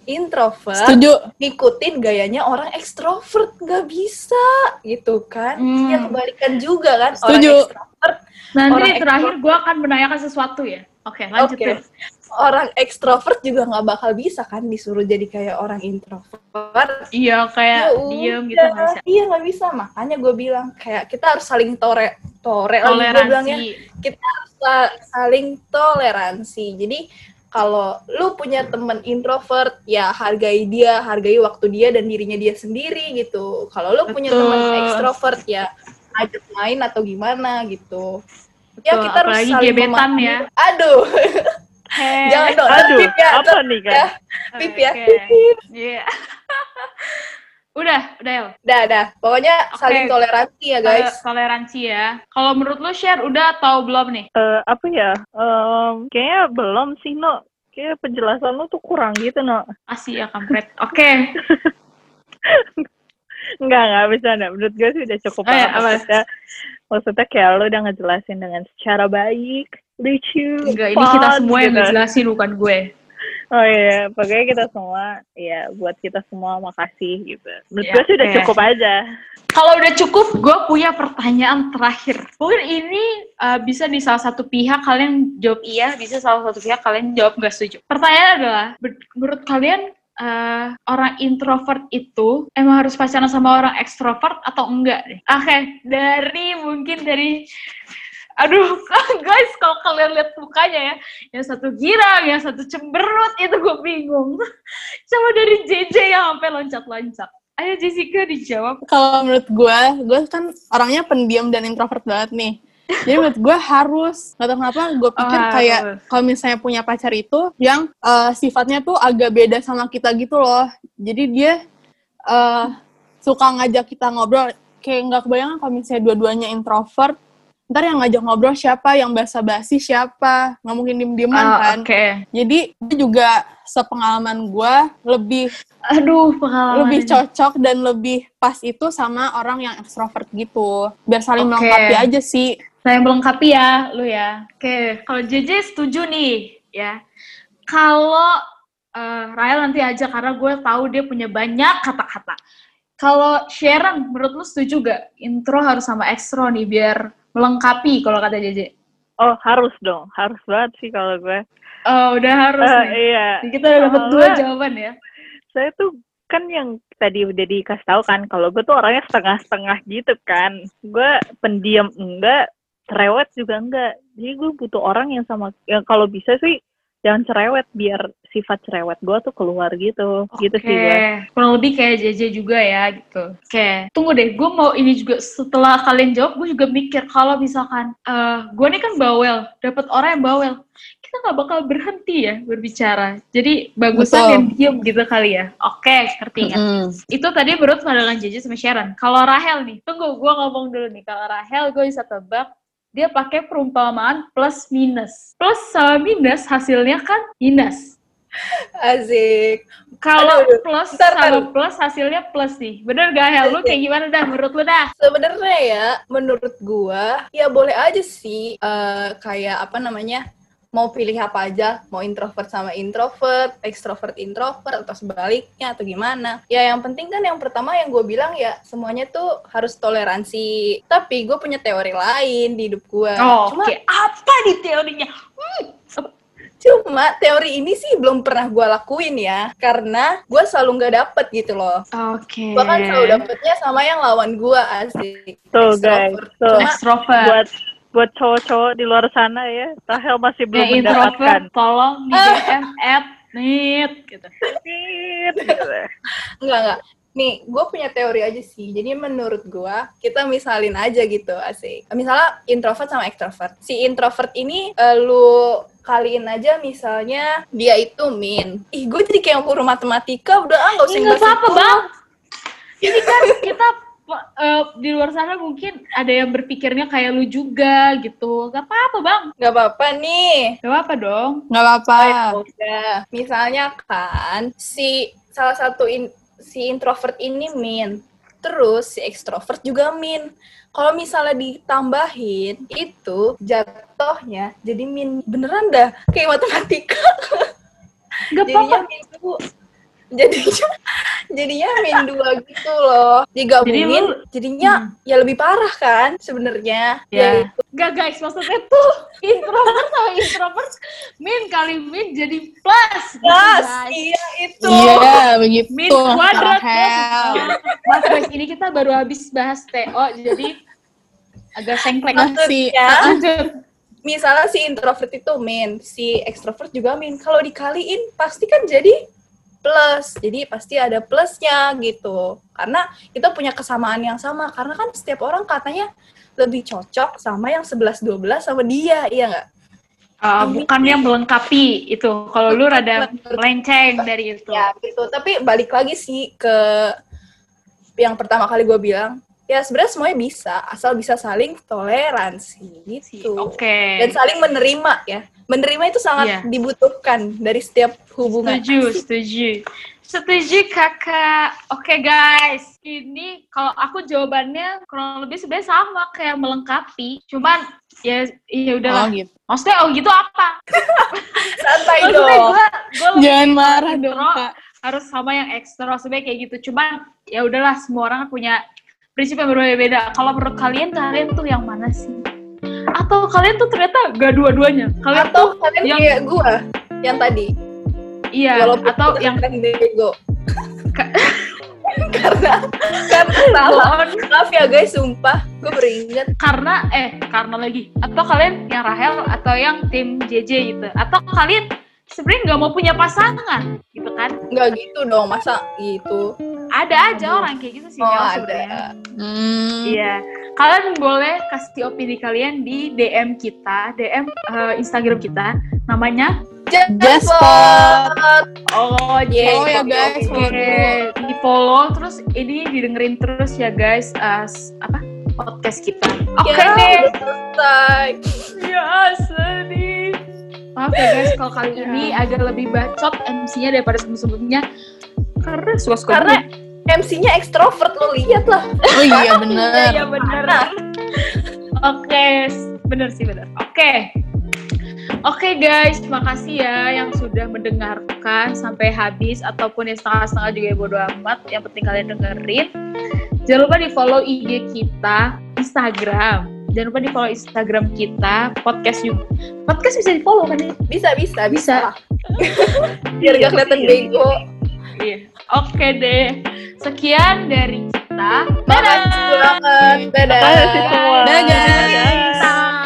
introvert
Setuju.
ngikutin gayanya orang ekstrovert nggak bisa gitu kan
Hmm.
ya kebalikan juga kan
Setuju.
orang ekstrovert
Nanti
Orang
terakhir gue akan menanyakan sesuatu ya. Oke, lanjut
Oke.
deh.
Orang ekstrovert juga nggak bakal bisa kan disuruh jadi kayak orang introvert
Iya, kayak
Ya
diem gitu nggak bisa.
iya nggak bisa makanya gue bilang kayak kita harus saling tore tore lagi gue bilangnya
Toleransi.
kita harus sa- saling toleransi jadi kalau lu punya temen introvert ya hargai dia hargai waktu dia dan dirinya dia sendiri gitu kalau lu punya
Betul.
temen ekstrovert ya ajak main atau gimana gitu ya
Betul,
kita harus saling
gebetan
memahami.
ya.
aduh [LAUGHS]
Heh.
jangan dong
Aduh,
Pip ya,
apa nih kan?
ya. Pip ya.
Oke. Iya. [LAUGHS] Udah, udah El.
dah dah pokoknya
Oke.
saling toleransi ya guys
Eh, toleransi ya. Kalau menurut lu share udah atau belum nih?
Eh, apa ya? Em, kayaknya belum sih, No. Kayak penjelasan lu tuh kurang gitu, No.
Asih ya kampret. Oke. [LAUGHS]
Enggak, enggak bisa. Enggak. Menurut gue sih udah cukup
Oh, ya?
Maksudnya, maksudnya kayak lu udah ngejelasin dengan secara baik, lucu,
Enggak, ini kita semua yang
gitu.
ngejelasin bukan gue.
Oh iya, pokoknya kita semua, ya buat kita semua makasih gitu. Menurut
Ya,
gue sih udah cukup aja.
Kalau udah cukup, gue punya pertanyaan terakhir. Mungkin ini uh, bisa di salah satu pihak kalian jawab iya, bisa salah satu pihak kalian jawab nggak setuju. Pertanyaan adalah, menurut kalian uh, orang introvert itu emang harus pacaran sama orang ekstrovert atau enggak? deh? Oke, dari mungkin dari Aduh, [LAUGHS] guys, kalau kalian lihat mukanya ya, yang satu girang, yang satu cemberut, itu gue bingung. [LAUGHS] Coba dari JJ yang sampai loncat-loncat. Ayo Jessica dijawab.
Kalau menurut gue, gue kan orangnya pendiam dan introvert banget nih. Jadi [LAUGHS] menurut gue harus, nggak tahu kenapa gue pikir
Oh,
kayak kalau misalnya punya pacar itu yang eh, sifatnya tuh agak beda sama kita gitu loh. Jadi dia eh, suka ngajak kita ngobrol. Kayak nggak kebayang kalau misalnya dua-duanya introvert, ntar yang ngajak ngobrol siapa, yang basa-basi siapa, nggak mungkin diem-dieman
Ah,
kan.
Oke.
Jadi gue juga sepengalaman gue lebih
Aduh, pengalaman.
lebih cocok dan lebih pas itu sama orang yang ekstrovert gitu. Biar saling
Oke.
melengkapi aja sih.
Saya melengkapi ya, lu ya. Oke, kalau JJ setuju nih, ya. Kalau eh Rael nanti aja karena gue tahu dia punya banyak kata-kata. Kalau Sharon, menurut lu setuju gak intro harus sama ekstro nih biar melengkapi kalau kata JJ?
Oh, harus dong. Harus banget sih kalau gue.
Oh, udah harus
Eh,
nih.
iya.
Kita udah dapat dua jawaban ya.
saya tuh kan yang tadi udah dikasih tahu kan kalau gue tuh orangnya setengah-setengah gitu kan gue pendiam enggak cerewet juga enggak jadi gue butuh orang yang sama yang kalau bisa sih jangan cerewet biar sifat cerewet gue tuh keluar gitu gitu sih gue
kurang lebih kayak JJ juga ya gitu. Oke, tunggu deh, gue mau ini juga setelah kalian jawab, gue juga mikir kalau misalkan eh gue nih kan bawel, dapat orang yang bawel, kita nggak bakal berhenti ya berbicara. Jadi bagusan
Betul.
yang diem gitu kali ya. Oke, ngerti nggak?
Mm.
Itu tadi menurut pandangan JJ sama Sharon. Kalau Rahel nih, tunggu gue ngomong dulu nih. Kalau Rahel gue bisa tebak dia pakai perumpamaan plus minus. Plus sama minus hasilnya kan minus.
asik
Kalau plus
bentar,
sama plus hasilnya plus nih. Bener gak Hel? Lu kayak gimana dah menurut lu dah?
sebenarnya ya menurut gua ya boleh aja sih eh, kayak apa namanya mau pilih apa aja mau introvert sama introvert ekstrovert introvert atau sebaliknya atau gimana ya yang penting kan yang pertama yang gue bilang ya semuanya tuh harus toleransi tapi gue punya teori lain di hidup gue
Oh,
cuma
Oke, apa nih teorinya?
cuma teori ini sih belum pernah gue lakuin ya karena gue selalu nggak dapet gitu loh
Oke.
gue kan selalu dapetnya sama yang lawan gue asik
tuh guys
Extrovert.
tuh
Cuma
Extrovert.
buat buat cowok-cowok di luar sana ya Rahel masih belum
introvert,
mendapatkan
tolong di DM at nit gitu.
gitu.
Enggak, enggak. Nih, gue punya teori aja sih. Jadi menurut gue, kita misalin aja gitu, asik. Misalnya introvert sama extrovert. Si introvert ini, eh, lu kaliin aja misalnya dia itu min. Ih, gue jadi kayak guru matematika, udah ah, nggak usah
Ini nggak
ngebahas
apa-apa bang. Ini kan kita eh, di luar sana mungkin ada yang berpikirnya kayak lu juga gitu. Gak apa-apa bang.
Nggak apa-apa nih.
Gak apa-apa dong.
Nggak apa-apa.
Udah. Misalnya kan, si salah satu in- si introvert ini min. Terus si ekstrovert juga min. Kalau misalnya ditambahin itu jatuhnya jadi min beneran dah kayak matematika.
Gak [LAUGHS] apa-apa.
min. Jadinya jadinya min dua gitu loh. Digabungin
Jadi lu-
jadinya ya lebih parah kan sebenarnya.
Ya. Gak guys, maksudnya tuh introvert sama introvert min kali min jadi plus. gitu,
Plus,
guys.
iya itu.
Iya, begitu.
Min kuadrat ya. Mas guys, ini kita baru habis bahas TO, jadi agak sengklek.
Masih.
Maksudnya,
Lanjut.
misalnya si introvert itu min, si ekstrovert juga min. Kalau dikaliin pasti kan jadi plus. Jadi pasti ada plusnya gitu. Karena kita punya kesamaan yang sama. Karena kan setiap orang katanya lebih cocok sama yang 11-12 sama dia, iya nggak?
Uh, bukan yang melengkapi itu. Kalau lu rada melenceng dari itu.
Ya gitu. Tapi balik lagi sih ke yang pertama kali gue bilang, ya sebenarnya semuanya bisa, asal bisa saling toleransi gitu.
Oke.
Dan saling menerima ya. Menerima itu sangat
Iya.
dibutuhkan dari setiap hubungan.
Setuju, setuju. Setuju kakak. Oke guys, ini kalau aku jawabannya kurang lebih sebenarnya sama kayak melengkapi. Cuman ya ya
Oh
udahlah.
gitu.
Maksudnya oh gitu apa? [LAUGHS]
Santai dong.
gue gue
Jangan marah dong, Kak.
harus sama yang ekstro sebenarnya kayak gitu. Cuman ya udahlah semua orang kan punya prinsip yang berbeda-beda. Kalau menurut kalian kalian tuh yang mana sih? Atau kalian tuh ternyata gak dua-duanya? Kalian
Atau
tuh
kalian
yang
kayak gue yang tadi.
iya
Walaupun
atau yang
bego.
Ka- [LAUGHS]
karena karena salah. Maaf ya guys, sumpah. Gue beringat.
karena eh karena lagi atau kalian yang Rahel atau yang tim JJ gitu atau kalian sebenarnya nggak mau punya pasangan gitu kan
Nggak gitu dong, masa gitu.
ada aja orang kayak gitu sih
Oh, ada.
Hmm.
iya kalian boleh kasih opini kalian di DM kita DM eh, Instagram kita namanya
Jaspot.
oh
Yeah,
Oh ya guys, dulu.
di follow terus ini didengerin terus ya guys s- apa podcast kita oke
Ya,
deh
selesai.
Ya sedih. Maaf ya guys kalau kali ini agak lebih bacot MC-nya daripada sebelum-sebelumnya. Karena suka-suka
Karena MC-nya ekstrovert lo lihat lah.
Oh iya bener.
Iya bener. Oke, s- bener sih bener. Oke. Oke guys, makasih ya yang sudah mendengarkan sampai habis ataupun yang setengah-setengah juga ya bodo amat. Yang penting kalian dengerin. Jangan lupa di follow IG kita, Instagram. Jangan lupa di follow Instagram kita, podcast juga. Podcast bisa di follow kan ya?
Bisa, bisa, bisa.
Bisa. [LAUGHS]
Biar gak kelihatan
Iya.
bego.
Iya. Oke deh. Sekian dari kita.
Makasih banget. Dadah.
Makasih semua.
Dadah.
Dadah.